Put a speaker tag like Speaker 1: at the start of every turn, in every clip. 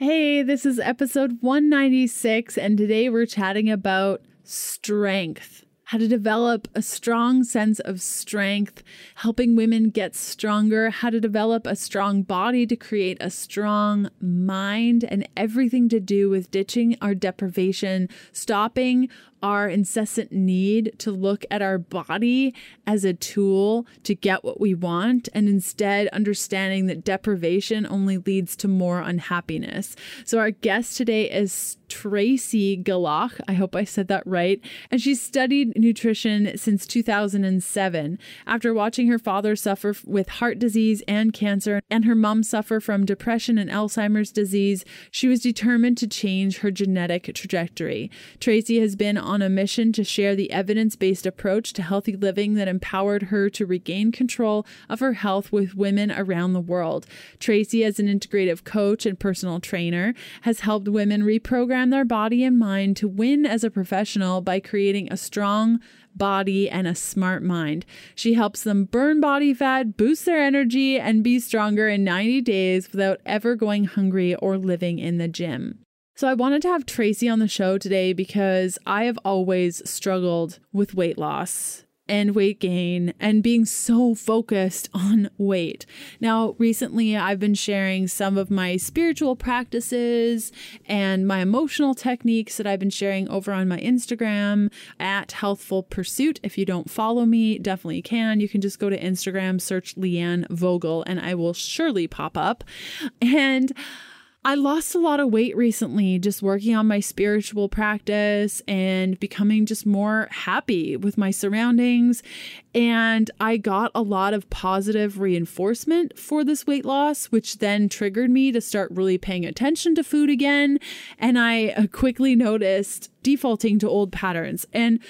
Speaker 1: Hey, this is episode 196, and today we're chatting about strength. How to develop a strong sense of strength, helping women get stronger, how to develop a strong body to create a strong mind, and everything to do with ditching our deprivation, stopping our incessant need to look at our body as a tool to get what we want, and instead understanding that deprivation only leads to more unhappiness. So, our guest today is Tracee Galach. I hope I said that right. And she's studied nutrition since 2007. After watching her father suffer with heart disease and cancer, and her mom suffer from depression and Alzheimer's disease, she was determined to change her genetic trajectory. Tracee has been on a mission to share the evidence based approach to healthy living that empowered her to regain control of her health with women around the world. Tracee, as an integrative coach and personal trainer, has helped women reprogram their body and mind to win as a professional by creating a strong, body, and a smart mind. She helps them burn body fat, boost their energy, and be stronger in 90 days without ever going hungry or living in the gym. So, I wanted to have Tracee on the show today because I have always struggled with weight loss and weight gain and being so focused on weight. Now, recently I've been sharing some of my spiritual practices and my emotional techniques that I've been sharing over on my Instagram at Healthful Pursuit. If you don't follow me, definitely can. You can just go to Instagram, search Leanne Vogel, and I will surely pop up. And I lost a lot of weight recently just working on my spiritual practice and becoming just more happy with my surroundings. And I got a lot of positive reinforcement for this weight loss, which then triggered me to start really paying attention to food again. And I quickly noticed defaulting to old patterns. And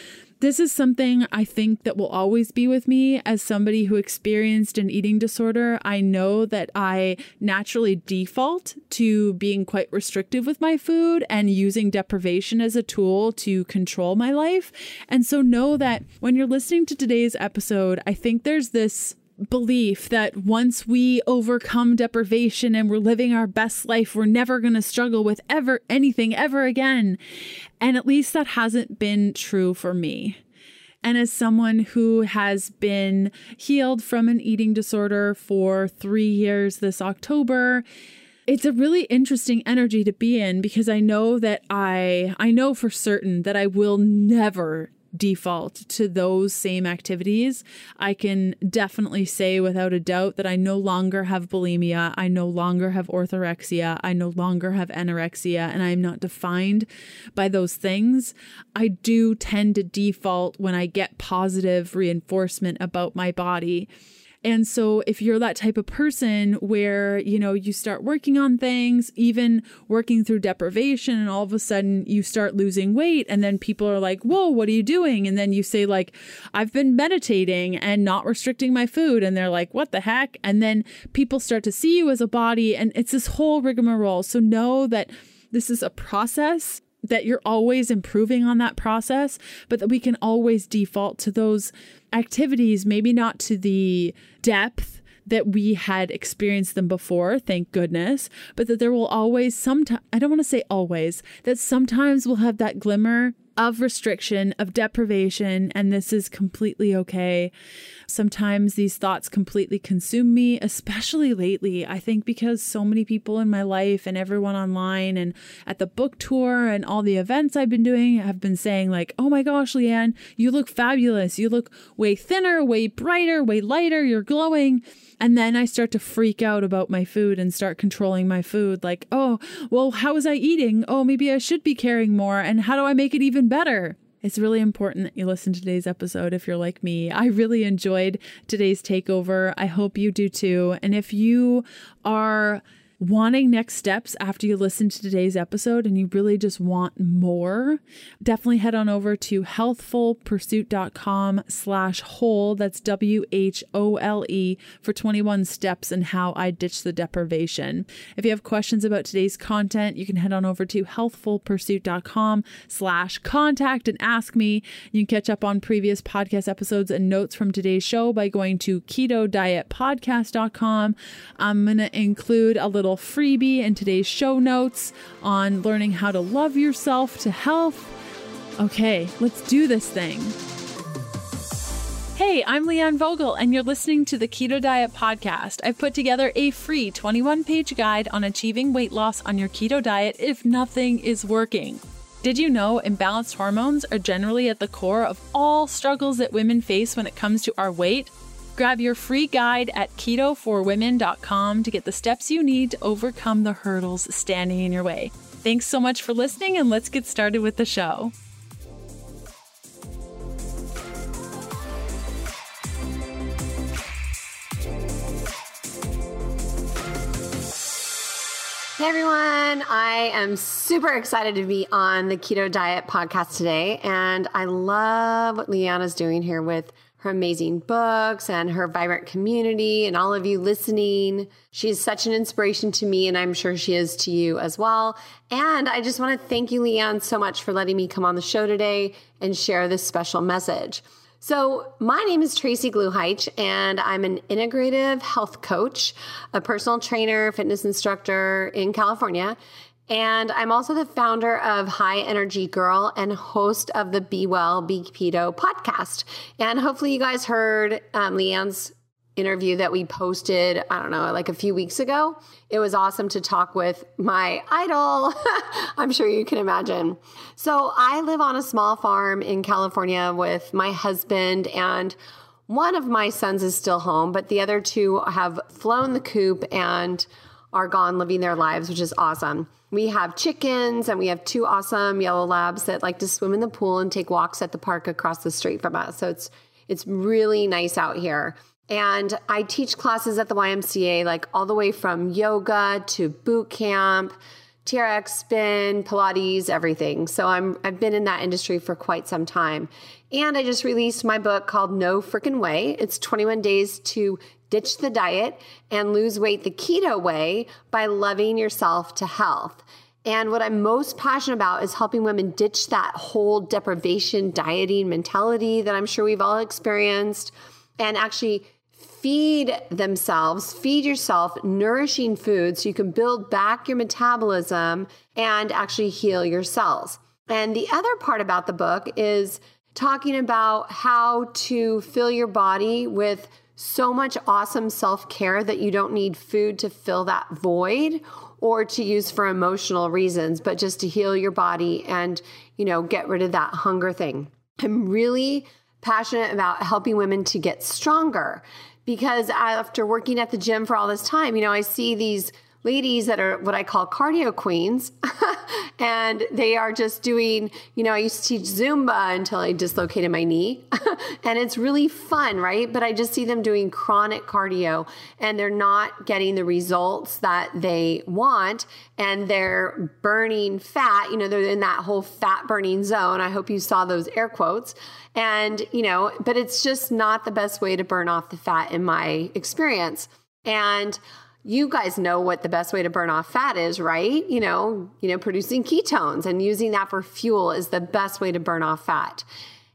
Speaker 1: this is something I think that will always be with me as somebody who experienced an eating disorder. I know that I naturally default to being quite restrictive with my food and using deprivation as a tool to control my life. And so know that when you're listening to today's episode, I think there's this belief that once we overcome deprivation and we're living our best life, we're never going to struggle with ever anything ever again. And at least that hasn't been true for me. And as someone who has been healed from an eating disorder for three years this October, it's a really interesting energy to be in because I know that I I know for certain that I will never default to those same activities, I can definitely say without a doubt that I no longer have bulimia, I no longer have orthorexia, I no longer have anorexia, and I am not defined by those things. I do tend to default when I get positive reinforcement about my body and so if you're that type of person where, you know, you start working on things, even working through deprivation, and all of a sudden you start losing weight, and then people are like, whoa, what are you doing? And then you say, like, I've been meditating and not restricting my food. And they're like, what the heck? And then people start to see you as a body, and it's this whole rigmarole. So know that this is a process that you're always improving on that process, but that we can always default to those activities, maybe not to the depth that we had experienced them before, thank goodness, but that there will always sometimes, I don't want to say always, that sometimes we'll have that glimmer of restriction, of deprivation, and this is completely okay. Sometimes these thoughts completely consume me, especially lately. I think because so many people in my life and everyone online and at the book tour and all the events I've been doing have been saying, like, oh my gosh, Leanne, you look fabulous. You look way thinner, way brighter, way lighter. You're glowing. And then I start to freak out about my food and start controlling my food. Like, oh, well, how was I eating? Oh, maybe I should be caring more. And how do I make it even better? It's really important that you listen to today's episode if you're like me. I really enjoyed today's takeover. I hope you do too. And if you are wanting next steps after you listen to today's episode and you really just want more, definitely head on over to healthfulpursuit.com slash whole. That's W-H-O-L-E for 21 steps and how I ditch the deprivation. If you have questions about today's content, you can head on over to healthfulpursuit.com slash contact and ask me. You can catch up on previous podcast episodes and notes from today's show by going to ketodietpodcast.com. I'm going to include a little little freebie in today's show notes on learning how to love yourself to health. Okay, let's do this thing. Hey, I'm Leanne Vogel, and you're listening to the Keto Diet Podcast. I've put together a free 21 page guide on achieving weight loss on your keto diet if nothing is working. Did you know imbalanced hormones are generally at the core of all struggles that women face when it comes to our weight? Grab your free guide at keto4women.com to get the steps you need to overcome the hurdles standing in your way. Thanks so much for listening, and let's get started with the show.
Speaker 2: Hey everyone, I am super excited to be on the Keto Diet podcast today. And I love what Leanna's doing here with her amazing books and her vibrant community and all of you listening. She's such an inspiration to me, and I'm sure she is to you as well. And I just want to thank you, Leanne, so much for letting me come on the show today and share this special message. So, my name is Tracee Gluhaich, and I'm an integrative health coach, a personal trainer, fitness instructor in California. And I'm also the founder of High Energy Girl and host of the Be Well, Be Keto podcast. And hopefully, you guys heard um, Leanne's interview that we posted, I don't know, like a few weeks ago. It was awesome to talk with my idol. I'm sure you can imagine. So, I live on a small farm in California with my husband, and one of my sons is still home, but the other two have flown the coop and are gone living their lives, which is awesome. We have chickens and we have two awesome yellow labs that like to swim in the pool and take walks at the park across the street from us. So it's it's really nice out here. And I teach classes at the YMCA, like all the way from yoga to boot camp, TRX spin, Pilates, everything. So I'm I've been in that industry for quite some time. And I just released my book called No Frickin' Way. It's 21 days to ditch the diet and lose weight the keto way by loving yourself to health. And what I'm most passionate about is helping women ditch that whole deprivation dieting mentality that I'm sure we've all experienced and actually feed themselves, feed yourself nourishing food so you can build back your metabolism and actually heal your cells. And the other part about the book is talking about how to fill your body with so much awesome self care that you don't need food to fill that void or to use for emotional reasons, but just to heal your body and, you know, get rid of that hunger thing. I'm really passionate about helping women to get stronger because after working at the gym for all this time, you know, I see these ladies that are what I call cardio queens. and they are just doing, you know, I used to teach Zumba until I dislocated my knee. and it's really fun, right? But I just see them doing chronic cardio and they're not getting the results that they want. And they're burning fat, you know, they're in that whole fat burning zone. I hope you saw those air quotes. And, you know, but it's just not the best way to burn off the fat in my experience. And you guys know what the best way to burn off fat is, right? You know, you know, producing ketones and using that for fuel is the best way to burn off fat.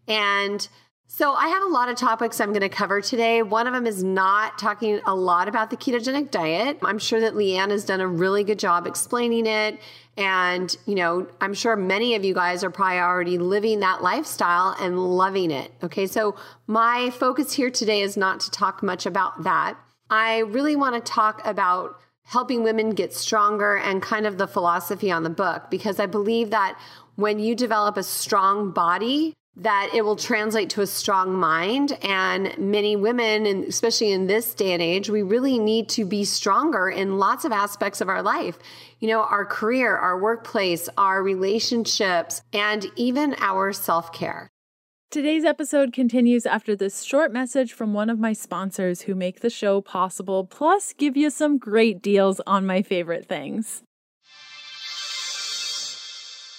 Speaker 2: And so I have a lot of topics I'm going to cover today. One of them is not talking a lot about the ketogenic diet. I'm sure that Leanne has done a really good job explaining it. And, you know, I'm sure many of you guys are probably already living that lifestyle and loving it. Okay. So my focus here today is not to talk much about that. I really want to talk about helping women get stronger and kind of the philosophy on the book because I believe that when you develop a strong body, that it will translate to a strong mind. And many women, and especially in this day and age, we really need to be stronger in lots of aspects of our life. You know, our career, our workplace, our relationships, and even our self care.
Speaker 1: Today's episode continues after this short message from one of my sponsors who make the show possible, plus give you some great deals on my favorite things.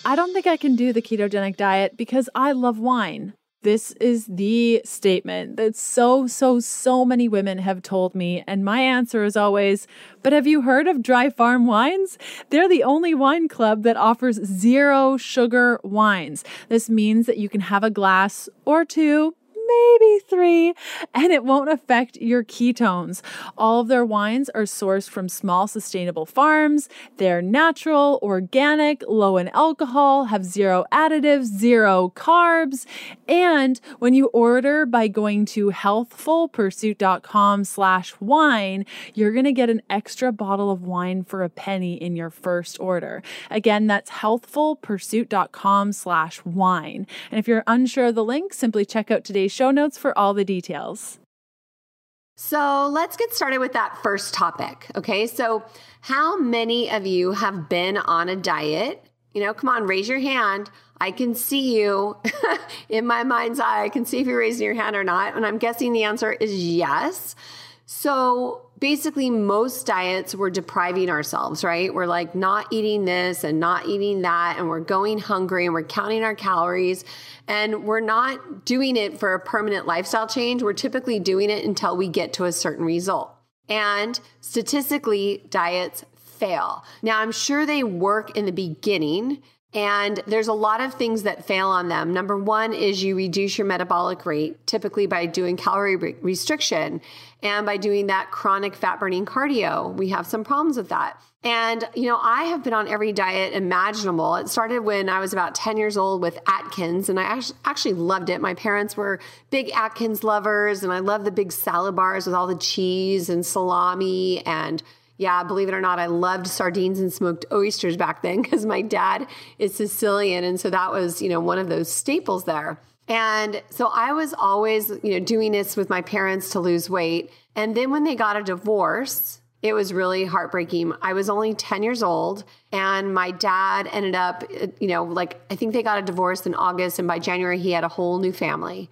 Speaker 1: I don't think I can do the ketogenic diet because I love wine. This is the statement that so, so, so many women have told me. And my answer is always, but have you heard of Dry Farm Wines? They're the only wine club that offers zero sugar wines. This means that you can have a glass or two maybe three, and it won't affect your ketones. All of their wines are sourced from small, sustainable farms. They're natural, organic, low in alcohol, have zero additives, zero carbs. And when you order by going to healthfulpursuit.com slash wine, you're going to get an extra bottle of wine for a penny in your first order. Again, that's healthfulpursuit.com slash wine. And if you're unsure of the link, simply check out today's show notes for all the details.
Speaker 2: So let's get started with that first topic. Okay. So, how many of you have been on a diet? You know, come on, raise your hand. I can see you in my mind's eye. I can see if you're raising your hand or not. And I'm guessing the answer is yes. So, basically most diets we're depriving ourselves, right? We're like not eating this and not eating that, and we're going hungry and we're counting our calories. And we're not doing it for a permanent lifestyle change. We're typically doing it until we get to a certain result. And statistically, diets fail. Now, I'm sure they work in the beginning and there's a lot of things that fail on them. Number one is you reduce your metabolic rate, typically by doing calorie re- restriction and by doing that chronic fat burning cardio. We have some problems with that. And, you know, I have been on every diet imaginable. It started when I was about 10 years old with Atkins, and I actually loved it. My parents were big Atkins lovers, and I love the big salad bars with all the cheese and salami and yeah, believe it or not, I loved sardines and smoked oysters back then because my dad is Sicilian. And so that was, you know, one of those staples there. And so I was always, you know, doing this with my parents to lose weight. And then when they got a divorce, it was really heartbreaking. I was only 10 years old and my dad ended up, uh, you know, like I think they got a divorce in August and by January he had a whole new family.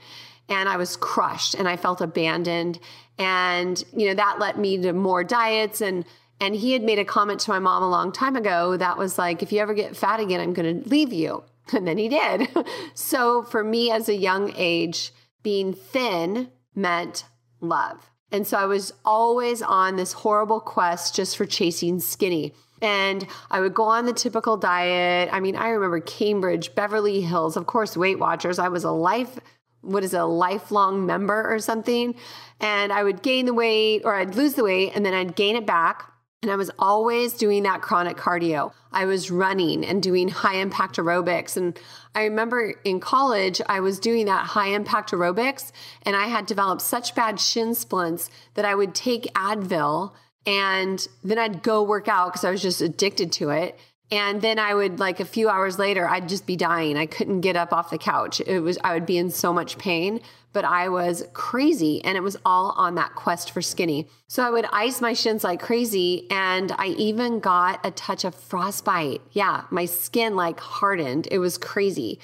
Speaker 2: And I was crushed and I felt abandoned. And you know that led me to more diets and and he had made a comment to my mom a long time ago that was like if you ever get fat again i'm going to leave you. And then he did. So for me as a young age being thin meant love. And so i was always on this horrible quest just for chasing skinny. And I would go on the typical diet. I mean, I remember Cambridge, Beverly Hills, of course, Weight Watchers. I was a life what is it, a lifelong member or something. And I would gain the weight or I'd lose the weight and then I'd gain it back. And I was always doing that chronic cardio. I was running and doing high impact aerobics. And I remember in college, I was doing that high impact aerobics and I had developed such bad shin splints that I would take Advil and then I'd go work out because I was just addicted to it. And then I would like a few hours later, I'd just be dying. I couldn't get up off the couch. It was, I would be in so much pain, but I was crazy. And it was all on that quest for skinny. So I would ice my shins like crazy. And I even got a touch of frostbite. Yeah, my skin like hardened. It was crazy.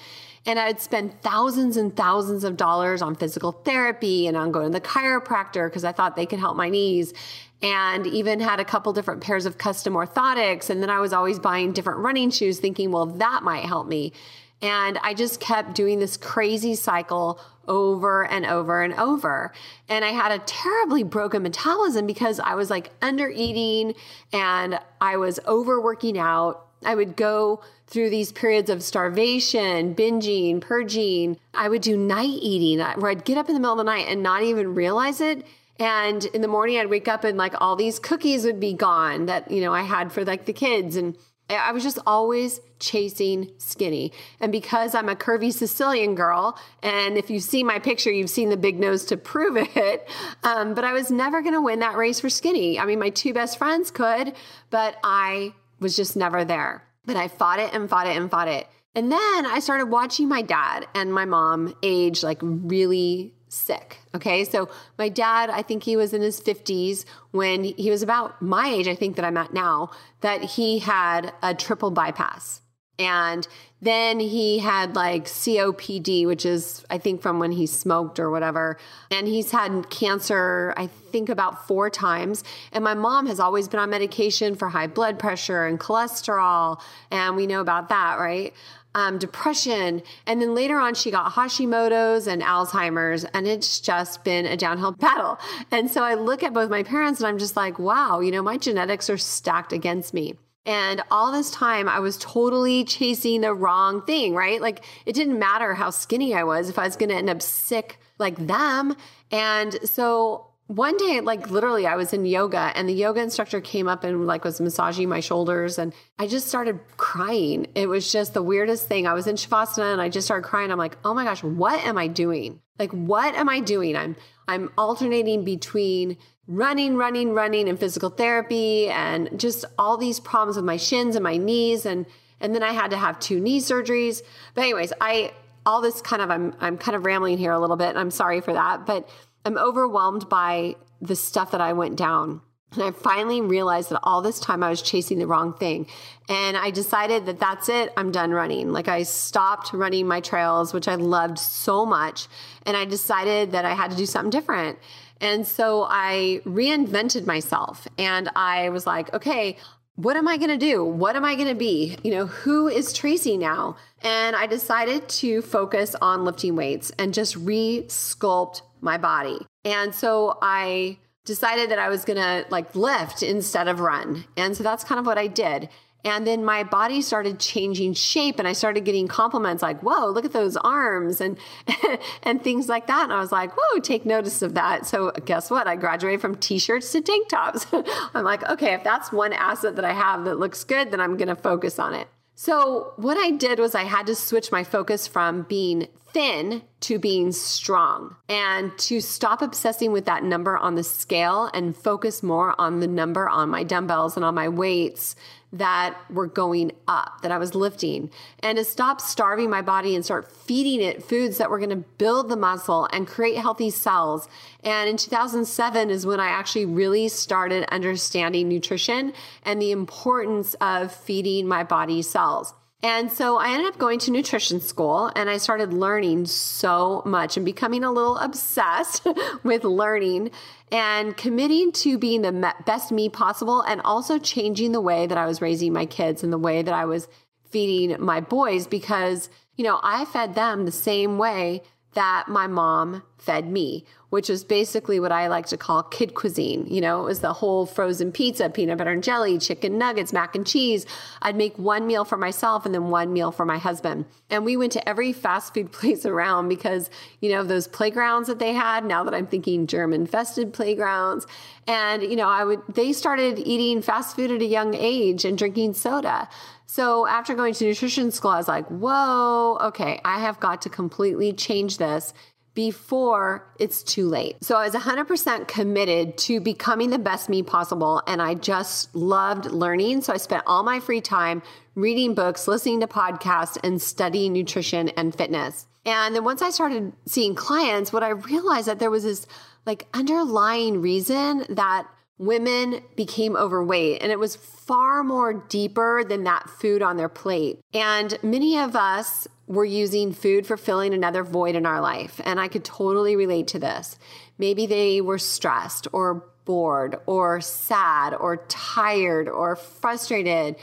Speaker 2: And I'd spend thousands and thousands of dollars on physical therapy and on going to the chiropractor because I thought they could help my knees and even had a couple different pairs of custom orthotics. And then I was always buying different running shoes, thinking, well, that might help me. And I just kept doing this crazy cycle over and over and over. And I had a terribly broken metabolism because I was like under eating and I was overworking out. I would go through these periods of starvation, binging, purging. I would do night eating where I'd get up in the middle of the night and not even realize it and in the morning, I'd wake up and like all these cookies would be gone that, you know, I had for like the kids. And I was just always chasing skinny. And because I'm a curvy Sicilian girl, and if you see my picture, you've seen the big nose to prove it. Um, but I was never going to win that race for skinny. I mean, my two best friends could, but I was just never there. But I fought it and fought it and fought it. And then I started watching my dad and my mom age like really sick. Okay. So my dad, I think he was in his 50s when he was about my age, I think that I'm at now, that he had a triple bypass. And then he had like COPD, which is, I think, from when he smoked or whatever. And he's had cancer, I think, about four times. And my mom has always been on medication for high blood pressure and cholesterol. And we know about that, right? um, depression. And then later on, she got Hashimoto's and Alzheimer's, and it's just been a downhill battle. And so I look at both my parents and I'm just like, wow, you know, my genetics are stacked against me. And all this time, I was totally chasing the wrong thing, right? Like, it didn't matter how skinny I was if I was going to end up sick like them. And so one day like literally i was in yoga and the yoga instructor came up and like was massaging my shoulders and i just started crying. It was just the weirdest thing. I was in shavasana and i just started crying. I'm like oh my gosh what am i doing? Like what am i doing? I'm i'm alternating between running running running and physical therapy and just all these problems with my shins and my knees and and then i had to have two knee surgeries but anyways i all this kind of i'm i'm kind of rambling here a little bit and i'm sorry for that but I'm overwhelmed by the stuff that I went down. And I finally realized that all this time I was chasing the wrong thing. And I decided that that's it. I'm done running. Like I stopped running my trails, which I loved so much. And I decided that I had to do something different. And so I reinvented myself and I was like, okay, what am I going to do? What am I going to be? You know, who is Tracee now? And I decided to focus on lifting weights and just re sculpt my body. And so I decided that I was going to like lift instead of run. And so that's kind of what I did. And then my body started changing shape and I started getting compliments like, whoa, look at those arms and and things like that. And I was like, whoa, take notice of that. So guess what? I graduated from t-shirts to tank tops. I'm like, okay, if that's one asset that I have that looks good, then I'm gonna focus on it. So what I did was I had to switch my focus from being thin to being strong and to stop obsessing with that number on the scale and focus more on the number on my dumbbells and on my weights that were going up, that I was lifting, and to stop starving my body and start feeding it foods that were going to build the muscle and create healthy cells. And in 2007 is when I actually really started understanding nutrition and the importance of feeding my body cells. And so I ended up going to nutrition school and I started learning so much and becoming a little obsessed with learning and committing to being the best me possible and also changing the way that I was raising my kids and the way that I was feeding my boys because, you know, I fed them the same way that my mom fed me, which is basically what I like to call kid cuisine. You know, it was the whole frozen pizza, peanut butter and jelly, chicken nuggets, mac and cheese. I'd make one meal for myself and then one meal for my husband. And we went to every fast food place around because, you know, those playgrounds that they had, now that I'm thinking germ infested playgrounds. And, you know, I would, they started eating fast food at a young age and drinking soda. So after going to nutrition school, I was like, whoa, okay, I have got to completely change this before it's too late. So I was 100% committed to becoming the best me possible. And I just loved learning. So I spent all my free time reading books, listening to podcasts, and studying nutrition and fitness. And then once I started seeing clients, what I realized that there was this like underlying reason that women became overweight and it was far more deeper than that food on their plate. And many of us were using food for filling another void in our life. And I could totally relate to this. Maybe they were stressed or bored or sad or tired or frustrated.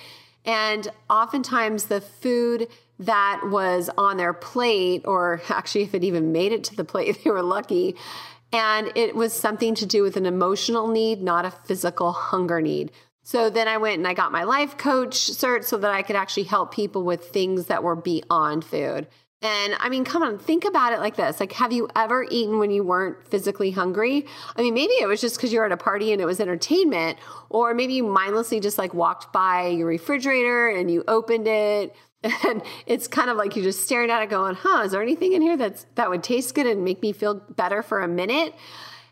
Speaker 2: And oftentimes the food that was on their plate, or actually, if it even made it to the plate, they were lucky, and it was something to do with an emotional need, not a physical hunger need. So then I went and I got my life coach cert so that I could actually help people with things that were beyond food. And I mean, come on, think about it like this. Like, have you ever eaten when you weren't physically hungry? I mean, maybe it was just because you were at a party and it was entertainment, or maybe you mindlessly just like walked by your refrigerator and you opened it and it's kind of like you're just staring at it going huh is there anything in here that's that would taste good and make me feel better for a minute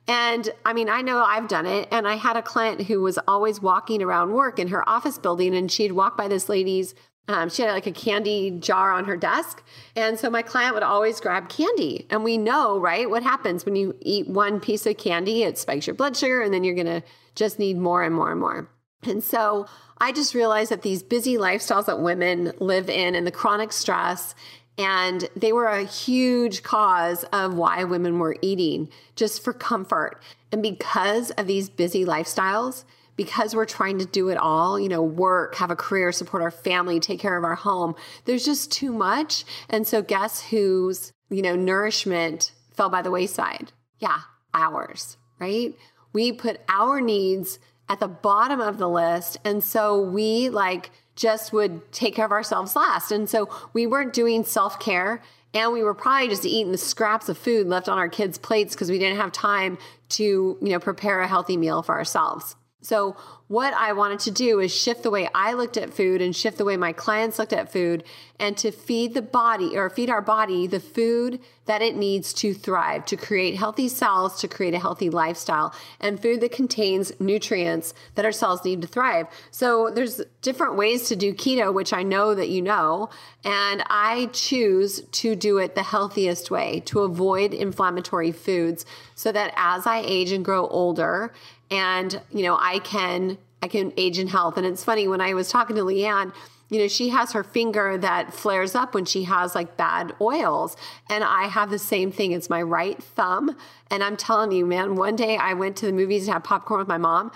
Speaker 2: and i mean i know i've done it and i had a client who was always walking around work in her office building and she'd walk by this lady's um, she had like a candy jar on her desk. And so my client would always grab candy. And we know, right, what happens when you eat one piece of candy, it spikes your blood sugar, and then you're going to just need more and more and more. And so I just realized that these busy lifestyles that women live in and the chronic stress and they were a huge cause of why women were eating just for comfort. And because of these busy lifestyles, because we're trying to do it all, you know, work, have a career, support our family, take care of our home, there's just too much. And so, guess whose, you know, nourishment fell by the wayside? Yeah, ours, right? We put our needs at the bottom of the list. And so we like just would take care of ourselves last. And so we weren't doing self care And we were probably just eating the scraps of food left on our kids' plates because we didn't have time to, you know, prepare a healthy meal for ourselves. So, what I wanted to do is shift the way I looked at food and shift the way my clients looked at food and to feed the body or feed our body the food that it needs to thrive, to create healthy cells, to create a healthy lifestyle, and food that contains nutrients that our cells need to thrive. So, there's different ways to do keto, which I know that you know, and I choose to do it the healthiest way to avoid inflammatory foods so that as I age and grow older, and you know i can i can age in health and it's funny when i was talking to leanne you know she has her finger that flares up when she has like bad oils and i have the same thing it's my right thumb and i'm telling you man one day i went to the movies and had popcorn with my mom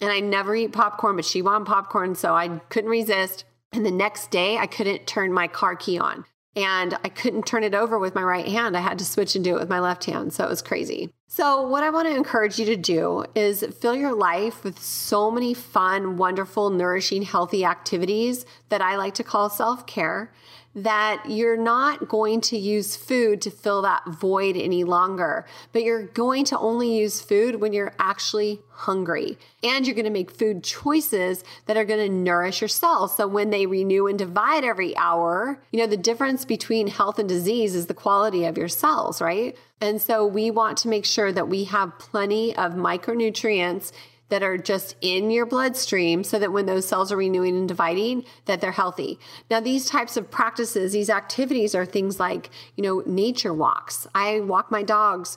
Speaker 2: and i never eat popcorn but she wanted popcorn so i couldn't resist and the next day i couldn't turn my car key on and I couldn't turn it over with my right hand. I had to switch and do it with my left hand. So it was crazy. So, what I want to encourage you to do is fill your life with so many fun, wonderful, nourishing, healthy activities that I like to call self care that you're not going to use food to fill that void any longer, but you're going to only use food when you're actually hungry. And you're going to make food choices that are going to nourish your cells. So when they renew and divide every hour, you know, the difference between health and disease is the quality of your cells, right? And so we want to make sure that we have plenty of micronutrients that are just in your bloodstream so that when those cells are renewing and dividing that they're healthy now these types of practices these activities are things like you know nature walks i walk my dogs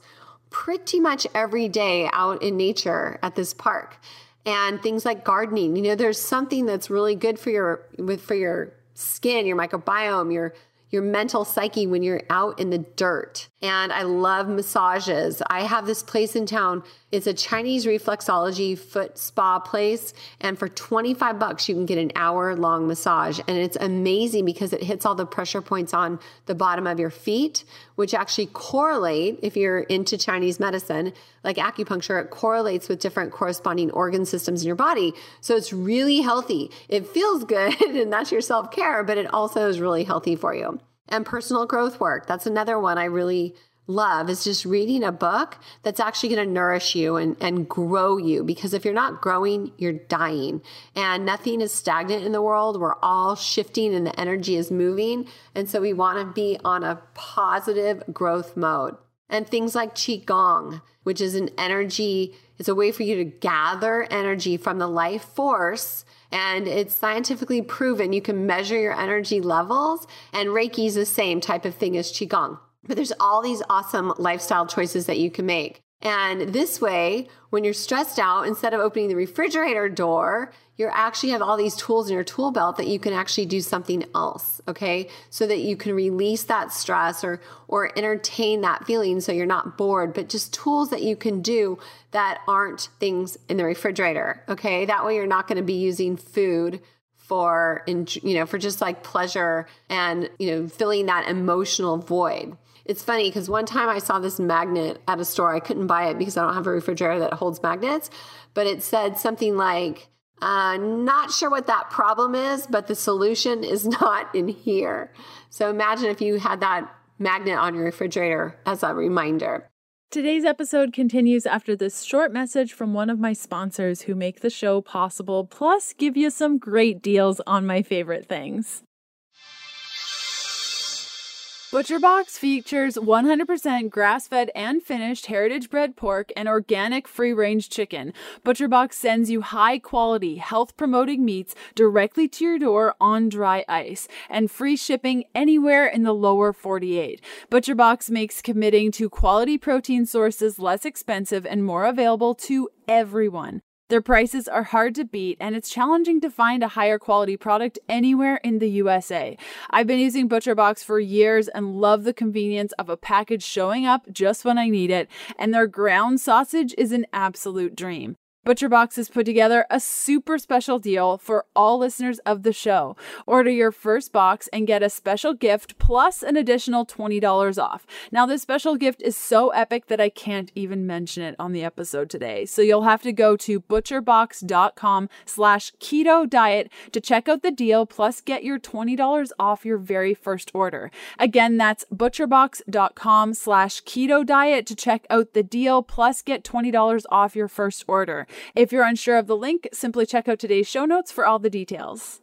Speaker 2: pretty much every day out in nature at this park and things like gardening you know there's something that's really good for your with for your skin your microbiome your your mental psyche when you're out in the dirt. And I love massages. I have this place in town. It's a Chinese reflexology foot spa place. And for 25 bucks, you can get an hour long massage. And it's amazing because it hits all the pressure points on the bottom of your feet, which actually correlate if you're into Chinese medicine, like acupuncture, it correlates with different corresponding organ systems in your body. So it's really healthy. It feels good, and that's your self care, but it also is really healthy for you. And personal growth work. That's another one I really love is just reading a book that's actually going to nourish you and, and grow you. Because if you're not growing, you're dying. And nothing is stagnant in the world. We're all shifting and the energy is moving. And so we want to be on a positive growth mode. And things like Qigong, which is an energy, it's a way for you to gather energy from the life force and it's scientifically proven you can measure your energy levels and reiki is the same type of thing as qigong but there's all these awesome lifestyle choices that you can make and this way, when you're stressed out, instead of opening the refrigerator door, you actually have all these tools in your tool belt that you can actually do something else, okay? So that you can release that stress or or entertain that feeling so you're not bored, but just tools that you can do that aren't things in the refrigerator, okay? That way you're not going to be using food for in you know for just like pleasure and you know filling that emotional void it's funny because one time I saw this magnet at a store. I couldn't buy it because I don't have a refrigerator that holds magnets, but it said something like, uh, not sure what that problem is, but the solution is not in here. So imagine if you had that magnet on your refrigerator as a reminder.
Speaker 1: Today's episode continues after this short message from one of my sponsors who make the show possible, plus give you some great deals on my favorite things. ButcherBox features 100% grass fed and finished heritage bred pork and organic free range chicken. ButcherBox sends you high quality, health promoting meats directly to your door on dry ice and free shipping anywhere in the lower 48. ButcherBox makes committing to quality protein sources less expensive and more available to everyone. Their prices are hard to beat, and it's challenging to find a higher quality product anywhere in the USA. I've been using ButcherBox for years and love the convenience of a package showing up just when I need it, and their ground sausage is an absolute dream. ButcherBox has put together a super special deal for all listeners of the show. Order your first box and get a special gift plus an additional $20 off. Now, this special gift is so epic that I can't even mention it on the episode today. So you'll have to go to butcherbox.com slash keto diet to check out the deal plus get your $20 off your very first order. Again, that's butcherbox.com slash keto diet to check out the deal plus get $20 off your first order. If you're unsure of the link, simply check out today's show notes for all the details.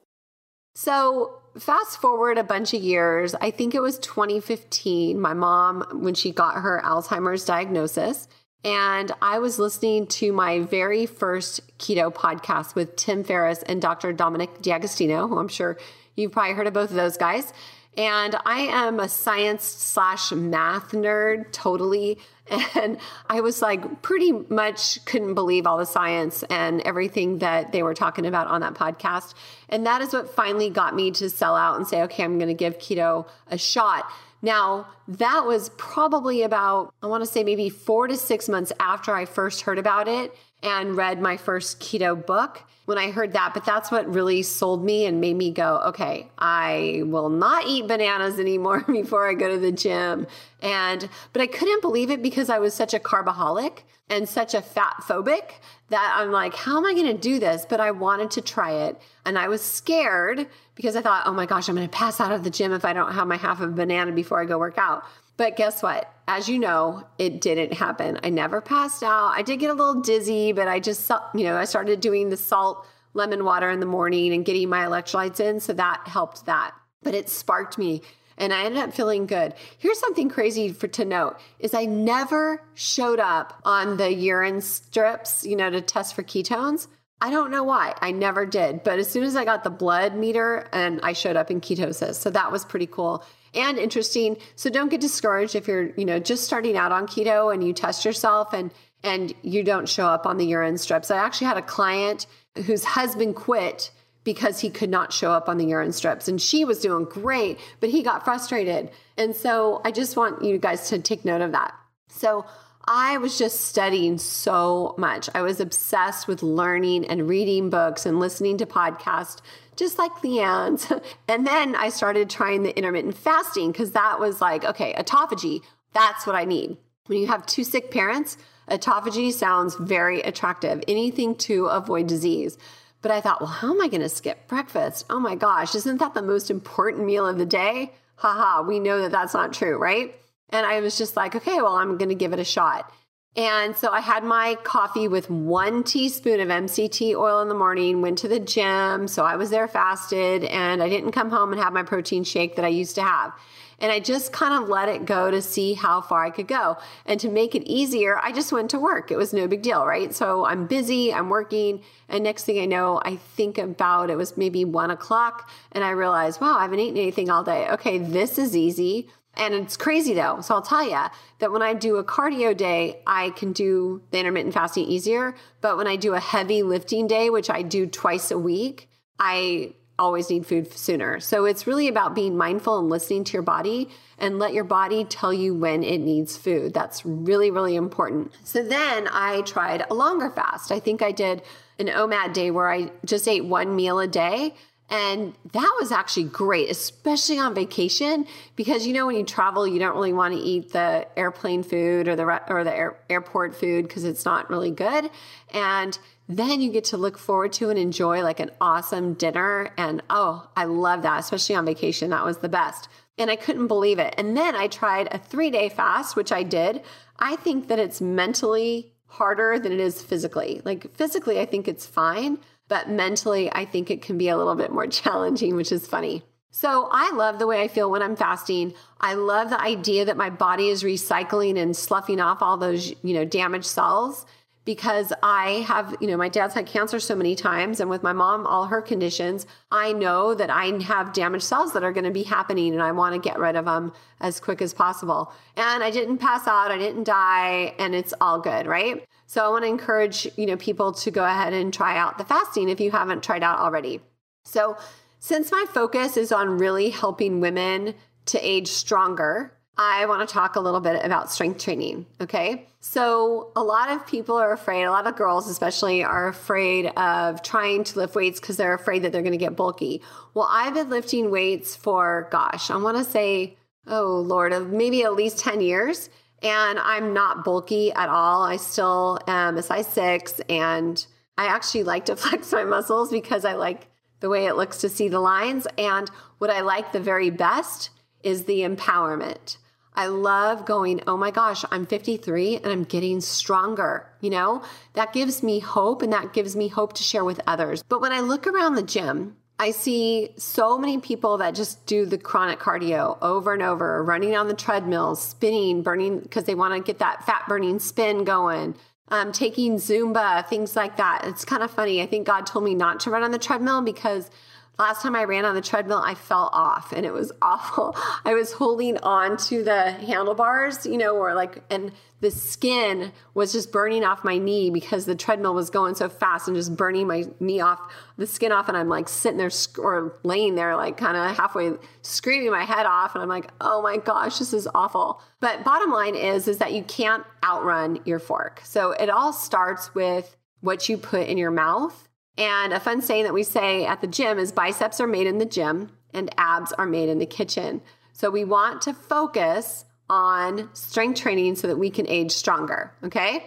Speaker 2: So, fast forward a bunch of years, I think it was 2015, my mom, when she got her Alzheimer's diagnosis, and I was listening to my very first keto podcast with Tim Ferriss and Dr. Dominic D'Agostino, who I'm sure you've probably heard of both of those guys. And I am a science slash math nerd, totally. And I was like, pretty much couldn't believe all the science and everything that they were talking about on that podcast. And that is what finally got me to sell out and say, okay, I'm going to give keto a shot. Now, that was probably about, I want to say maybe four to six months after I first heard about it and read my first keto book when I heard that. But that's what really sold me and made me go, okay, I will not eat bananas anymore before I go to the gym. And, but I couldn't believe it because I was such a carbaholic and such a fat phobic that I'm like, how am I going to do this? But I wanted to try it. And I was scared because I thought, oh my gosh, I'm going to pass out of the gym if I don't have my half of a banana before I go work out. But guess what? As you know, it didn't happen. I never passed out. I did get a little dizzy, but I just, you know, I started doing the salt lemon water in the morning and getting my electrolytes in. So that helped that. But it sparked me and I ended up feeling good. Here's something crazy for to note is I never showed up on the urine strips, you know, to test for ketones. I don't know why. I never did. But as soon as I got the blood meter and I showed up in ketosis. So that was pretty cool and interesting. So don't get discouraged if you're, you know, just starting out on keto and you test yourself and and you don't show up on the urine strips. I actually had a client whose husband quit because he could not show up on the urine strips and she was doing great, but he got frustrated. And so I just want you guys to take note of that. So I was just studying so much. I was obsessed with learning and reading books and listening to podcasts, just like Leanne's. And then I started trying the intermittent fasting because that was like, okay, autophagy, that's what I need. When you have two sick parents, autophagy sounds very attractive, anything to avoid disease. But I thought, well, how am I going to skip breakfast? Oh my gosh, isn't that the most important meal of the day? Haha, we know that that's not true, right? And I was just like, okay, well, I'm going to give it a shot. And so I had my coffee with one teaspoon of MCT oil in the morning, went to the gym. So I was there fasted and I didn't come home and have my protein shake that I used to have. And I just kind of let it go to see how far I could go. And to make it easier, I just went to work. It was no big deal, right? So I'm busy, I'm working. And next thing I know, I think about it was maybe one o'clock and I realized, wow, I haven't eaten anything all day. Okay, this is easy. And it's crazy though. So I'll tell you that when I do a cardio day, I can do the intermittent fasting easier. But when I do a heavy lifting day, which I do twice a week, I always need food sooner. So it's really about being mindful and listening to your body and let your body tell you when it needs food. That's really, really important. So then I tried a longer fast. I think I did an OMAD day where I just ate one meal a day and that was actually great, especially on vacation, because you know when you travel, you don't really want to eat the airplane food or the or the air, airport food because it's not really good. And then you get to look forward to and enjoy like an awesome dinner. And oh, I love that, especially on vacation. That was the best. And I couldn't believe it. And then I tried a three day fast, which I did. I think that it's mentally harder than it is physically. Like physically, I think it's fine but mentally, I think it can be a little bit more challenging, which is funny. So I love the way I feel when I'm fasting. I love the idea that my body is recycling and sloughing off all those, you know, damaged cells because I have, you know, my dad's had cancer so many times and with my mom all her conditions, I know that I have damaged cells that are going to be happening and I want to get rid of them as quick as possible. And I didn't pass out, I didn't die, and it's all good, right? So I want to encourage, you know, people to go ahead and try out the fasting if you haven't tried out already. So since my focus is on really helping women to age stronger, I want to talk a little bit about strength training. Okay. So, a lot of people are afraid, a lot of girls especially are afraid of trying to lift weights because they're afraid that they're going to get bulky. Well, I've been lifting weights for, gosh, I want to say, oh Lord, maybe at least 10 years. And I'm not bulky at all. I still am a size six. And I actually like to flex my muscles because I like the way it looks to see the lines. And what I like the very best is the empowerment. I love going, oh my gosh, I'm 53 and I'm getting stronger. You know, that gives me hope and that gives me hope to share with others. But when I look around the gym, I see so many people that just do the chronic cardio over and over, running on the treadmill, spinning, burning because they want to get that fat burning spin going. Um, taking Zumba, things like that. It's kind of funny. I think God told me not to run on the treadmill because Last time I ran on the treadmill, I fell off and it was awful. I was holding on to the handlebars, you know, or like, and the skin was just burning off my knee because the treadmill was going so fast and just burning my knee off, the skin off. And I'm like sitting there or laying there, like kind of halfway screaming my head off. And I'm like, oh my gosh, this is awful. But bottom line is, is that you can't outrun your fork. So it all starts with what you put in your mouth and a fun saying that we say at the gym is biceps are made in the gym and abs are made in the kitchen. So we want to focus on strength training so that we can age stronger. Okay.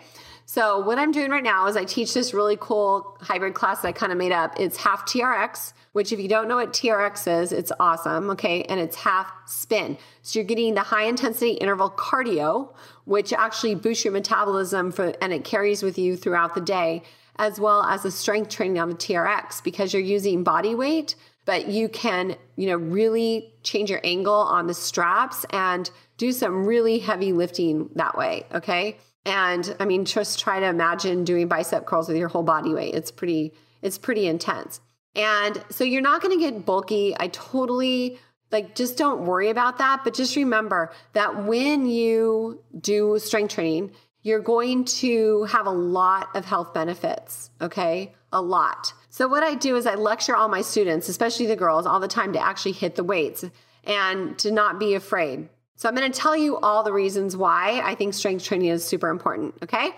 Speaker 2: So what I'm doing right now is I teach this really cool hybrid class that I kind of made up. It's half TRX, which if you don't know what TRX is, it's awesome. Okay. And it's half spin. So you're getting the high intensity interval cardio, which actually boosts your metabolism for, and it carries with you throughout the day as well as the strength training on the TRX because you're using body weight, but you can, you know, really change your angle on the straps and do some really heavy lifting that way. Okay. And I mean, just try to imagine doing bicep curls with your whole body weight. It's pretty, it's pretty intense. And so you're not going to get bulky. I totally like just don't worry about that. But just remember that when you do strength training, you're going to have a lot of health benefits, okay? A lot. So, what I do is I lecture all my students, especially the girls, all the time to actually hit the weights and to not be afraid. So, I'm gonna tell you all the reasons why I think strength training is super important, okay?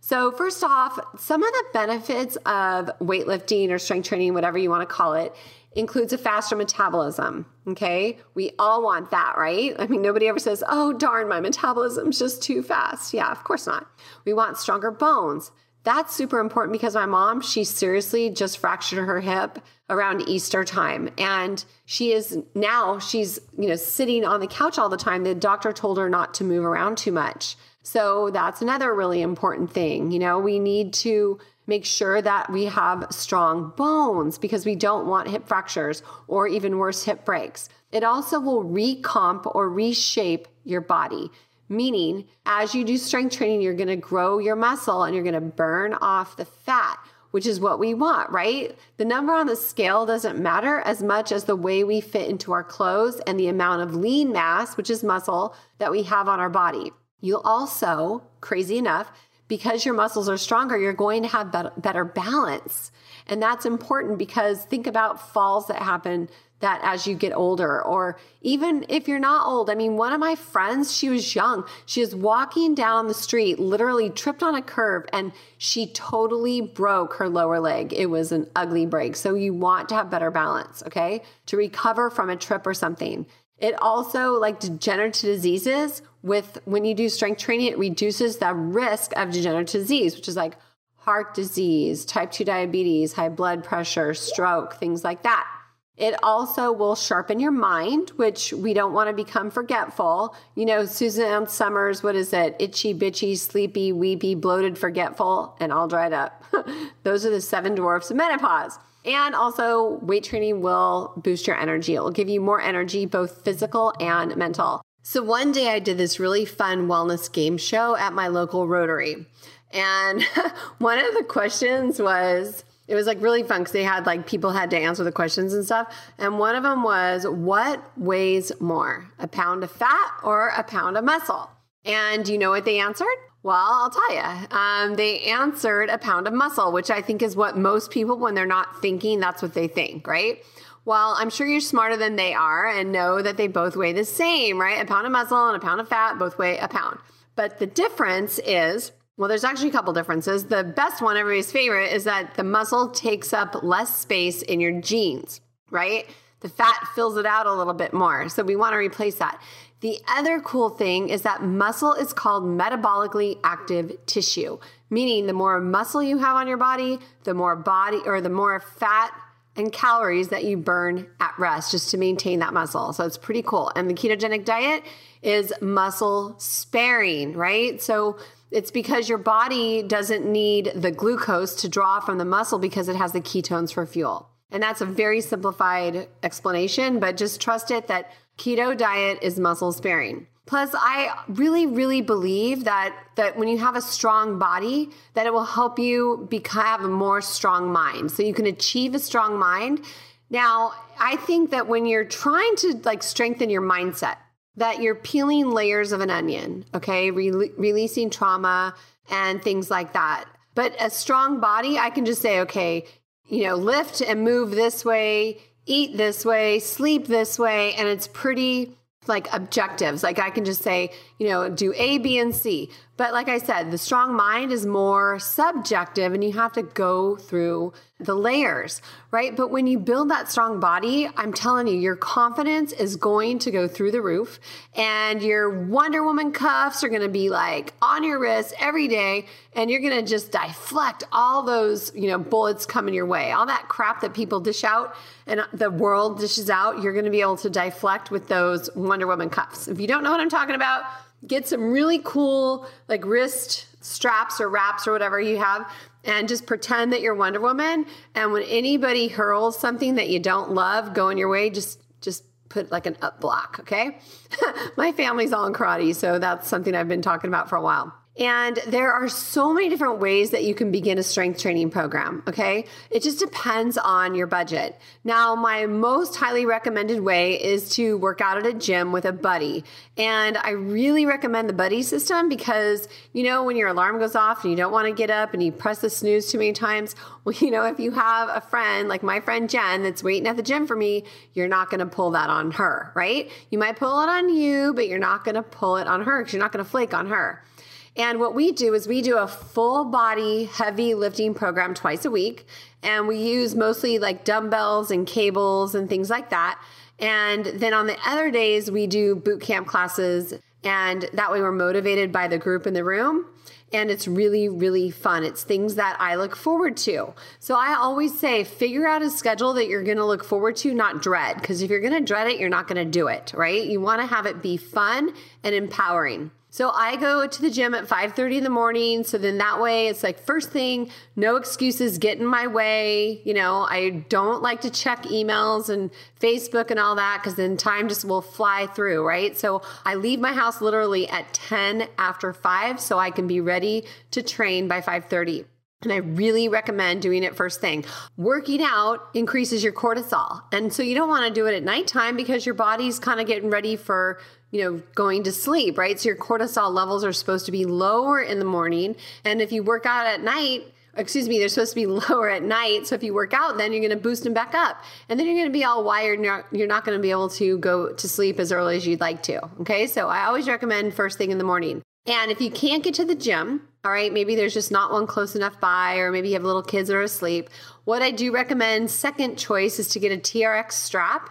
Speaker 2: So, first off, some of the benefits of weightlifting or strength training, whatever you wanna call it, includes a faster metabolism. Okay. We all want that, right? I mean, nobody ever says, oh, darn, my metabolism's just too fast. Yeah, of course not. We want stronger bones. That's super important because my mom, she seriously just fractured her hip around Easter time. And she is now, she's, you know, sitting on the couch all the time. The doctor told her not to move around too much. So that's another really important thing. You know, we need to make sure that we have strong bones because we don't want hip fractures or even worse, hip breaks. It also will recomp or reshape your body. Meaning, as you do strength training, you're gonna grow your muscle and you're gonna burn off the fat, which is what we want, right? The number on the scale doesn't matter as much as the way we fit into our clothes and the amount of lean mass, which is muscle, that we have on our body. You'll also, crazy enough, because your muscles are stronger, you're going to have better balance. And that's important because think about falls that happen that as you get older, or even if you're not old. I mean, one of my friends, she was young. She was walking down the street, literally tripped on a curb, and she totally broke her lower leg. It was an ugly break. So you want to have better balance, okay? To recover from a trip or something. It also, like degenerative diseases, with when you do strength training, it reduces the risk of degenerative disease, which is like heart disease, type 2 diabetes, high blood pressure, stroke, things like that. It also will sharpen your mind, which we don't want to become forgetful. You know, Suzanne Somers, what is it? Itchy, bitchy, sleepy, weepy, bloated, forgetful, and all dried up. Those are the seven dwarfs of menopause. And also, weight training will boost your energy. It will give you more energy, both physical and mental. So, one day I did this really fun wellness game show at my local Rotary. And one of the questions was, it was like really fun because they had like people had to answer the questions and stuff. And one of them was, what weighs more, a pound of fat or a pound of muscle? And you know what they answered? Well, I'll tell you. Um, they answered a pound of muscle, which I think is what most people, when they're not thinking, that's what they think, right? Well, I'm sure you're smarter than they are and know that they both weigh the same, right? A pound of muscle and a pound of fat both weigh a pound. But the difference is well, there's actually a couple differences. The best one, everybody's favorite, is that the muscle takes up less space in your jeans, right? The fat fills it out a little bit more. So we want to replace that. The other cool thing is that muscle is called metabolically active tissue, meaning the more muscle you have on your body, the more body or the more fat and calories that you burn at rest just to maintain that muscle. So it's pretty cool. And the ketogenic diet is muscle sparing, right? So it's because your body doesn't need the glucose to draw from the muscle because it has the ketones for fuel. And that's a very simplified explanation, but just trust it that keto diet is muscle sparing. Plus, I really, really believe that that when you have a strong body, that it will help you become, have a more strong mind. So you can achieve a strong mind. Now, I think that when you're trying to like strengthen your mindset, that you're peeling layers of an onion, okay, Re- releasing trauma and things like that. But a strong body, I can just say, okay, you know, lift and move this way, eat this way, sleep this way, and it's pretty like objectives. Like I can just say, you know, do A, B, and C. But like I said, the strong mind is more subjective and you have to go through the layers, right? But when you build that strong body, I'm telling you, your confidence is going to go through the roof and your Wonder Woman cuffs are going to be like on your wrist every day and you're going to just deflect all those, you know, bullets coming your way. All that crap that people dish out and the world dishes out, you're going to be able to deflect with those Wonder Woman cuffs. If you don't know what I'm talking about, get some really cool like wrist straps or wraps or whatever you have and just pretend that you're Wonder Woman. And when anybody hurls something that you don't love going your way just just put like an up block okay? My family's all in karate so that's something I've been talking about for a while and there are so many different ways that you can begin a strength training program, okay? It just depends on your budget. Now, my most highly recommended way is to work out at a gym with a buddy. And I really recommend the buddy system because, you know, when your alarm goes off and you don't want to get up and you press the snooze too many times, well, you know, if you have a friend like my friend Jen that's waiting at the gym for me, you're not going to pull that on her, right? You might pull it on you, but you're not going to pull it on her because you're not going to flake on her. And what we do is we do a full body heavy lifting program twice a week. And we use mostly like dumbbells and cables and things like that. And then on the other days, we do boot camp classes. And that way we're motivated by the group in the room. And it's really, really fun. It's things that I look forward to. So I always say, figure out a schedule that you're going to look forward to, not dread. Because if you're going to dread it, you're not going to do it, right? You want to have it be fun and empowering. So I go to the gym at 5:30 in the morning. So then that way it's like first thing, no excuses get in my way. You know, I don't like to check emails and Facebook and all that because then time just will fly through, right? So I leave my house literally at 10 after 5 so I can be ready to train by 5:30. And I really recommend doing it first thing. Working out increases your cortisol. And so you don't want to do it at nighttime because your body's kind of getting ready for you know, going to sleep, right? So your cortisol levels are supposed to be lower in the morning. And if you work out at night, excuse me, they're supposed to be lower at night. So if you work out, then you're going to boost them back up. And then you're going to be all wired and you're, not going to be able to go to sleep as early as you'd like to. Okay. So I always recommend first thing in the morning. And if you can't get to the gym, all right, maybe there's just not one close enough by, or maybe you have little kids that are asleep. What I do recommend, second choice, is to get a TRX strap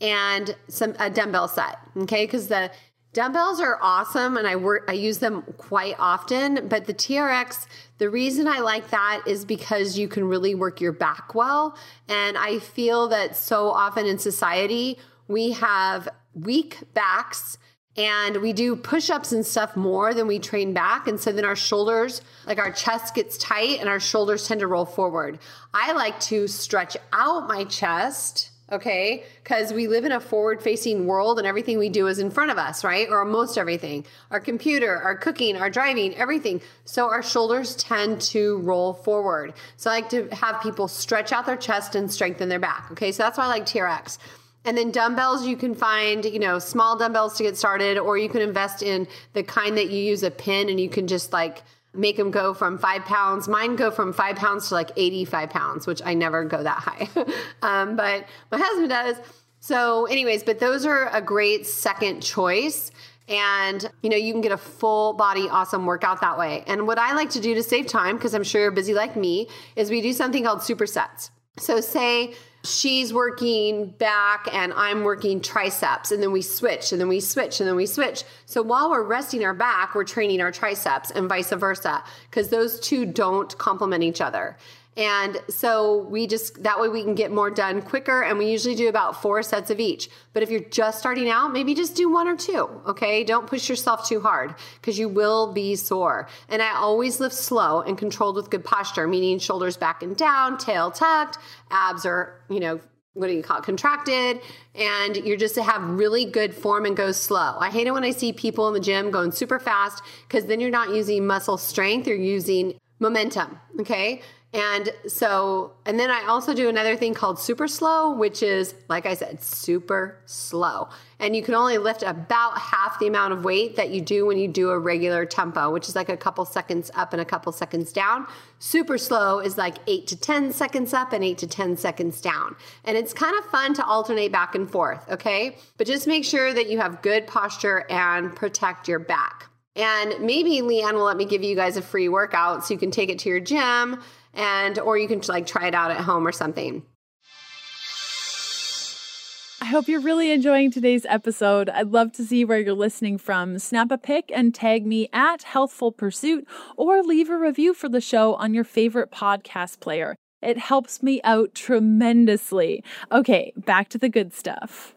Speaker 2: and some a dumbbell set. Okay, because the dumbbells are awesome and I work I use them quite often, but the TRX, the reason I like that is because you can really work your back well. And I feel that so often in society we have weak backs and we do push-ups and stuff more than we train back and so then our shoulders like our chest gets tight and our shoulders tend to roll forward i like to stretch out my chest okay? Because we live in a forward facing world and everything we do is in front of us, right? Or most everything our computer, our cooking, our driving, everything. So our shoulders tend to roll forward. So I like to have people stretch out their chest and strengthen their back, okay? So that's why I like TRX. And then dumbbells, you can find, you know, small dumbbells to get started, or you can invest in the kind that you use a pin and you can just like make them go from five pounds. Mine go from five pounds to like 85 pounds, which I never go that high. um, but my husband does. So, anyways, but those are a great second choice. And, you know, you can get a full body awesome workout that way. And what I like to do to save time, because I'm sure you're busy like me, is we do something called supersets. So, say she's working back and I'm working triceps, and then we switch, and then we switch, and then we switch. So, while we're resting our back, we're training our triceps and vice versa, because those two don't complement each other. And so we just, that way we can get more done quicker. And we usually do about four sets of each. But if you're just starting out, maybe just do one or two. Okay. Don't push yourself too hard because you will be sore. And I always lift slow and controlled with good posture, meaning shoulders back and down, tail tucked, abs are, you know, what do you call it, contracted, and you're just to have really good form and go slow. I hate it when I see people in the gym going super fast because then you're not using muscle strength, you're using momentum. Okay. And so, and then I also do another thing called super slow, which is, like I said, super slow. And you can only lift about half the amount of weight that you do when you do a regular tempo, which is like a couple seconds up and a couple seconds down. Super slow is like eight to 10 seconds up and eight to 10 seconds down. And it's kind of fun to alternate back and forth, okay? But just make sure that you have good posture and protect your back. And maybe Leanne will let me give you guys a free workout so you can take it to your gym and or you can like try it out at home or something.
Speaker 1: I hope you're really enjoying today's episode. I'd love to see where you're listening from. Snap a pic and tag me at Healthful Pursuit or leave a review for the show on your favorite podcast player. It helps me out tremendously. Okay, back to the good stuff.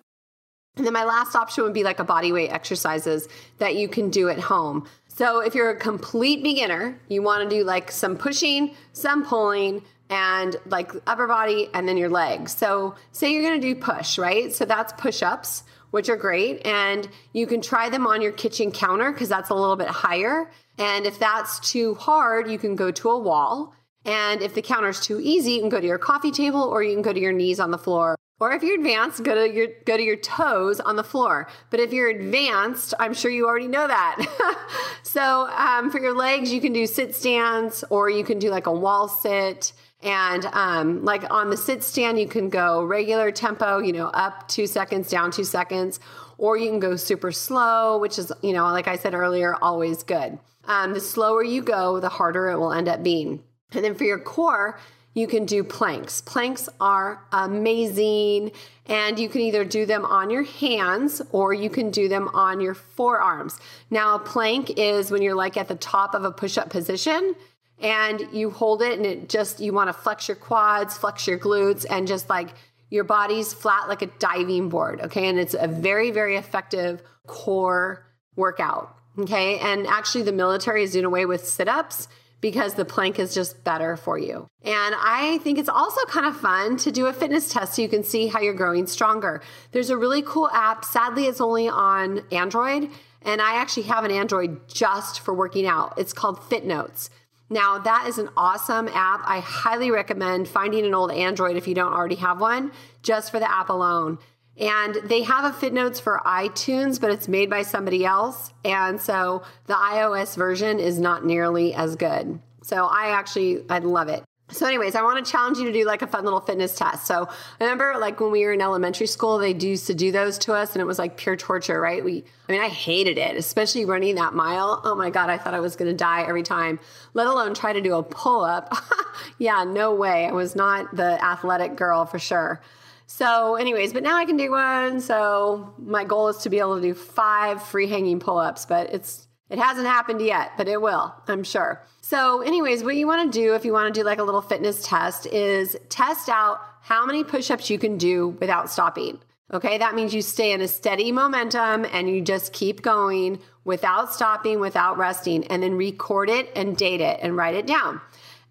Speaker 2: And then my last option would be like a body weight exercises that you can do at home. So if you're a complete beginner, you want to do like some pushing, some pulling, and like upper body and then your legs. So say you're going to do push, right? So that's push-ups, which are great and you can try them on your kitchen counter cuz that's a little bit higher. And if that's too hard, you can go to a wall. And if the counter's too easy, you can go to your coffee table or you can go to your knees on the floor or if you're advanced, go to your go to your toes on the floor. But if you're advanced, I'm sure you already know that. so um, for your legs, you can do sit stands, or you can do like a wall sit. And um, like on the sit stand, you can go regular tempo, you know, up two seconds, down two seconds, or you can go super slow, which is, you know, like I said earlier, always good. Um, the slower you go, the harder it will end up being. And then for your core, you can do planks. Planks are amazing, and you can either do them on your hands or you can do them on your forearms. Now, a plank is when you're like at the top of a push up position and you hold it, and it just, you want to flex your quads, flex your glutes, and just like your body's flat like a diving board. Okay. And it's a very, very effective core workout. Okay. And actually, the military is doing away with sit ups because the plank is just better for you. And I think it's also kind of fun to do a fitness test so you can see how you're growing stronger. There's a really cool app. Sadly, it's only on Android. And I actually have an Android just for working out. It's called FitNotes. Now, that is an awesome app. I highly recommend finding an old Android if you don't already have one, just for the app alone. And they have a FitNotes for iTunes, but it's made by somebody else. And so the iOS version is not nearly as good. So I actually, I love it. So, anyways, I want to challenge you to do like a fun little fitness test. So, remember like when we were in elementary school, they used to do those to us, and it was like pure torture, right? We, I mean, I hated it, especially running that mile. Oh my God, I thought I was going to die every time, let alone try to do a pull up. yeah, no way. I was not the athletic girl for sure. So, anyways, but now I can do one. So, my goal is to be able to do five free hanging pull ups, but it's it hasn't happened yet, but it will, I'm sure. So, anyways, what you want to do if you want to do like a little fitness test is test out how many push ups you can do without stopping. Okay, that means you stay in a steady momentum and you just keep going without stopping, without resting, and then record it and date it and write it down.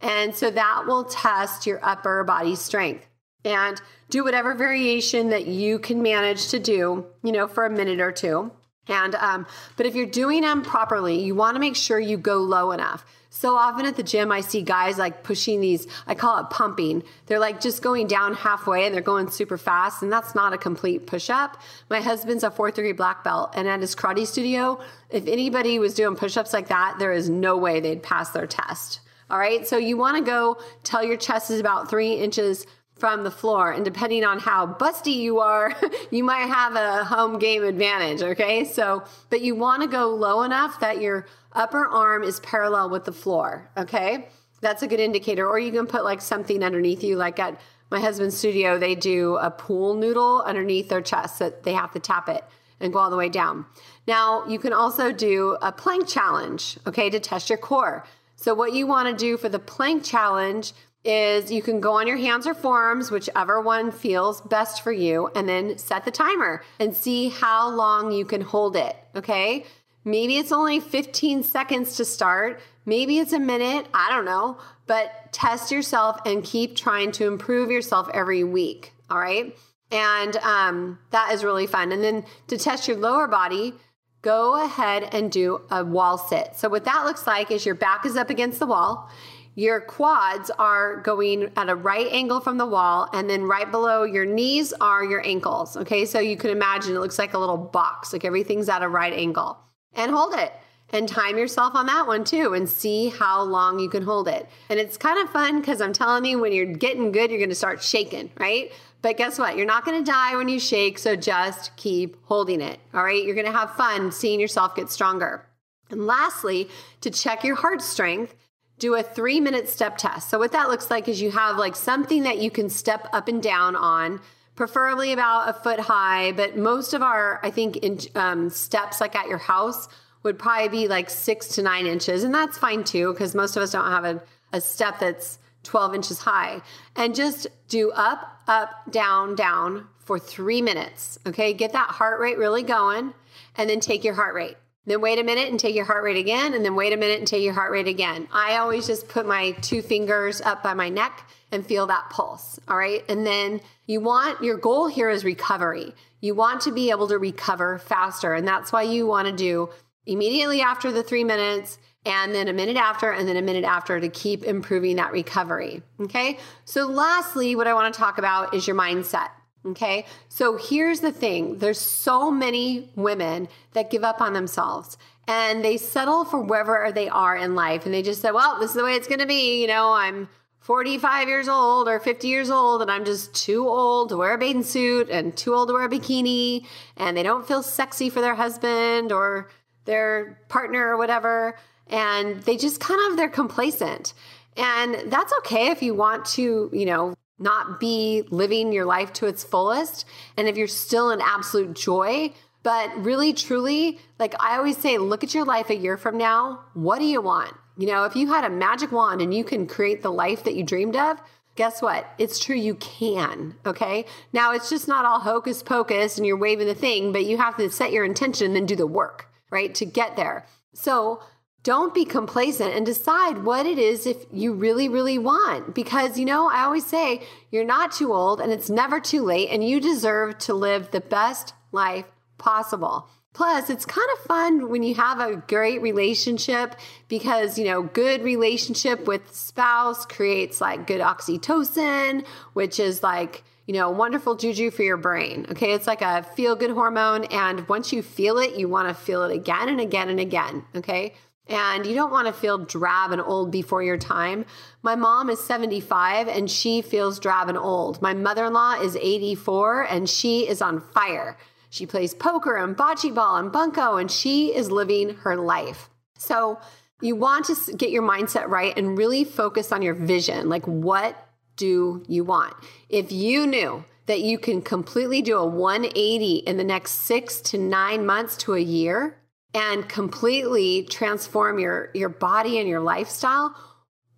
Speaker 2: And so that will test your upper body strength and do whatever variation that you can manage to do, you know, for a minute or two. And um, but if you're doing them properly, you want to make sure you go low enough. So often at the gym, I see guys like pushing these, I call it pumping. They're like just going down halfway and they're going super fast. And that's not a complete push up. My husband's a fourth degree black belt. And at his karate studio, if anybody was doing push ups like that, there is no way they'd pass their test. All right. So you want to go tell your chest is about three inches from the floor. And depending on how busty you are, you might have a home game advantage. Okay. So, but you want to go low enough that your upper arm is parallel with the floor. Okay. That's a good indicator. Or you can put like something underneath you, like at my husband's studio, they do a pool noodle underneath their chest that they have to tap it and go all the way down. Now, you can also do a plank challenge, okay, to test your core. So, what you want to do for the plank challenge is you can go on your hands or forearms, whichever one feels best for you, and then set the timer and see how long you can hold it. Okay. Maybe it's only 15 seconds to start. Maybe it's a minute. I don't know. But test yourself and keep trying to improve yourself every week. All right. And um, that is really fun. And then to test your lower body, go ahead and do a wall sit. So, what that looks like is your back is up against the wall your quads are going at a right angle from the wall, and then right below your knees are your ankles. Okay, so you can imagine it looks like a little box, like everything's at a right angle. And hold it and time yourself on that one too and see how long you can hold it. And it's kind of fun because I'm telling you, when you're getting good, you're to start shaking, right? But guess what? You're not to die when you shake, so just keep holding it. All right, you're to have fun seeing yourself get stronger. And lastly, to check your heart strength, do a three minute step test. So, what that looks like is you have like something that you can step up and down on, preferably about a foot high. But most of our, I think, in, um, steps like at your house would probably be like six to nine inches. And that's fine too, because most of us don't have a, a step that's 12 inches high. And just do up, up, down, down for three minutes. Okay. Get that heart rate really going and then take your heart rate. Then wait a minute and take your heart rate again, and then wait a minute and take your heart rate again. I always just put my two fingers up by my neck and feel that pulse. All right. And then you want your goal here is recovery. You want to be able to recover faster. And that's why you want to do immediately after the three minutes and then a minute after and then a minute after to keep improving that recovery. Okay. So, lastly, what I want to talk about is your mindset. Okay. So here's the thing there's so many women that give up on themselves and they settle for wherever they are in life. And they just say, well, this is the way it's going to be. You know, I'm 45 years old or 50 years old and I'm just too old to wear a bathing suit and too old to wear a bikini. And they don't feel sexy for their husband or their partner or whatever. And they just kind of, they're complacent. And that's okay if you want to, you know, not be living your life to its fullest. And if you're still in absolute joy, but really, truly, like I always say, look at your life a year from now. What do you want? You know, if you had a magic wand and you can create the life that you dreamed of, guess what? It's true, you can. Okay. Now, it's just not all hocus pocus and you're waving the thing, but you have to set your intention and then do the work, right, to get there. So, don't be complacent and decide what it is if you really, really want. Because, you know, I always say you're not too old and it's never too late, and you deserve to live the best life possible. Plus, it's kind of fun when you have a great relationship because, you know, good relationship with spouse creates like good oxytocin, which is like, you know, wonderful juju for your brain. Okay. It's like a feel good hormone. And once you feel it, you want to feel it again and again and again. Okay and you don't want to feel drab and old before your time. My mom is 75 and she feels drab and old. My mother in law is 84 and she is on fire. She plays poker and bocce ball and bunco and she is living her life. So you want to get your mindset right and really focus on your vision. Like, what do you want? If you knew that you can completely do a 180 in the next six to nine months to a year, and completely transform your your body and your lifestyle,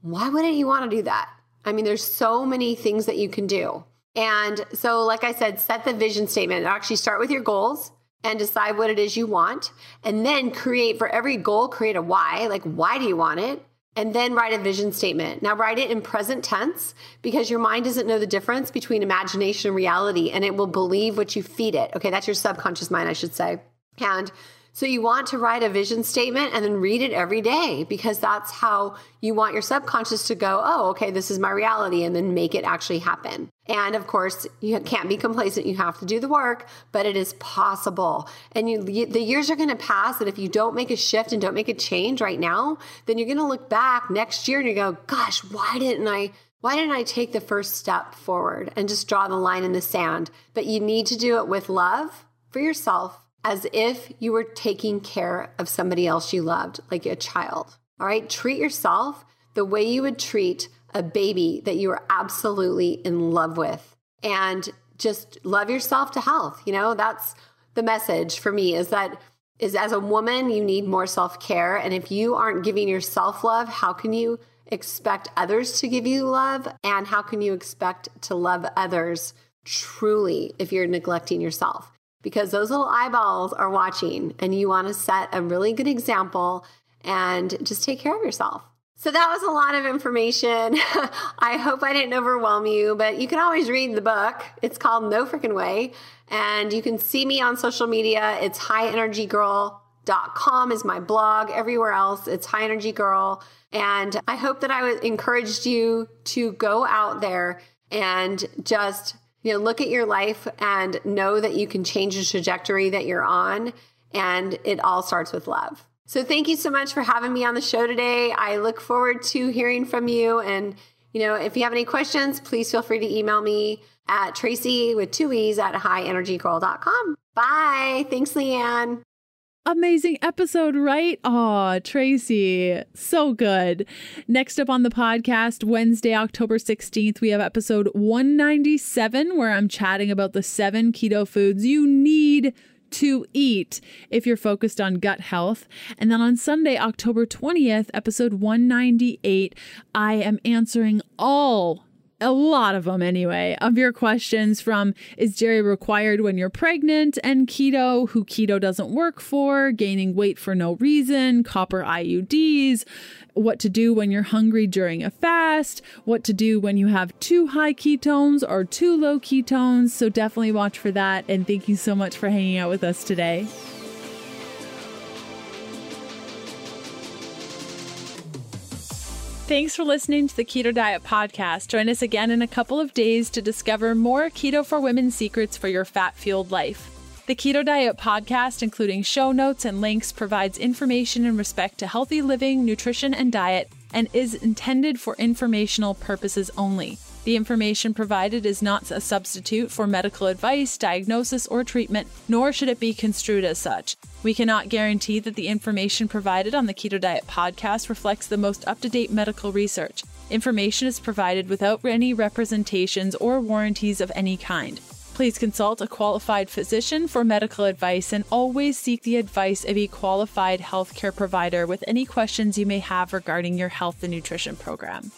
Speaker 2: why wouldn't you want to do that? I mean, there's so many things that you can do. And so, like I said, set the vision statement. Actually, start with your goals and decide what it is you want. And then create for every goal, create a why. Like, why do you want it? And then write a vision statement. Now, write it in present tense because your mind doesn't know the difference between imagination and reality, and it will believe what you feed it. Okay, that's your subconscious mind, I should say. And So you want to write a vision statement and then read it every day because that's how you want your subconscious to go, oh, okay, this is my reality, and then make it actually happen. And of course, you can't be complacent. You have to do the work, but it is possible. And you, the years are going to pass And if you don't make a shift and don't make a change right now, then you're going to look back next year and you go, gosh, why didn't I? Why didn't I take the first step forward and just draw the line in the sand? But you need to do it with love for yourself as if you were taking care of somebody else you loved, like a child. All right. Treat yourself the way you would treat a baby that you are absolutely in love with. And just love yourself to health. You know, that's the message for me is that is as a woman, you need more self-care. And if you aren't giving yourself love, how can you expect others to give you love? And how can you expect to love others truly if you're neglecting yourself? Because those little eyeballs are watching and you want to set a really good example and just take care of yourself. So that was a lot of information. I hope I didn't overwhelm you, but you can always read the book. It's called No Freaking Way. And you can see me on social media. It's highenergygirl.com is my blog. Everywhere else, it's High Energy Girl. And I hope that I encouraged you to go out there and just you know, look at your life and know that you can change the trajectory that you're on. And it all starts with love. So thank you so much for having me on the show today. I look forward to hearing from you. And, you know, if you have any questions, please feel free to email me at Tracee with two E's at highenergygirl.com. Bye. Thanks, Leanne.
Speaker 1: Amazing episode, right? Aw, Tracee, so good. Next up on the podcast, Wednesday, October 16th, we have episode 197, where I'm chatting about the seven keto foods you need to eat if you're focused on gut health. And then on Sunday, October 20th, episode 198, I am answering all a lot of them anyway, of your questions from is dairy required when you're pregnant and keto, who keto doesn't work for, gaining weight for no reason, copper IUDs, what to do when you're hungry during a fast, what to do when you have too high ketones or too low ketones. So definitely watch for that. And thank you so much for hanging out with us today. Thanks for listening to the Keto Diet Podcast. Join us again in a couple of days to discover more Keto for Women secrets for your fat fueled life. The Keto Diet Podcast, including show notes and links, provides information in respect to healthy living, nutrition, and diet, and is intended for informational purposes only. The information provided is not a substitute for medical advice, diagnosis, or treatment, nor should it be construed as such. We cannot guarantee that the information provided on the Keto Diet podcast reflects the most up to date medical research. Information is provided without any representations or warranties of any kind. Please consult a qualified physician for medical advice and always seek the advice of a qualified healthcare provider with any questions you may have regarding your health and nutrition program.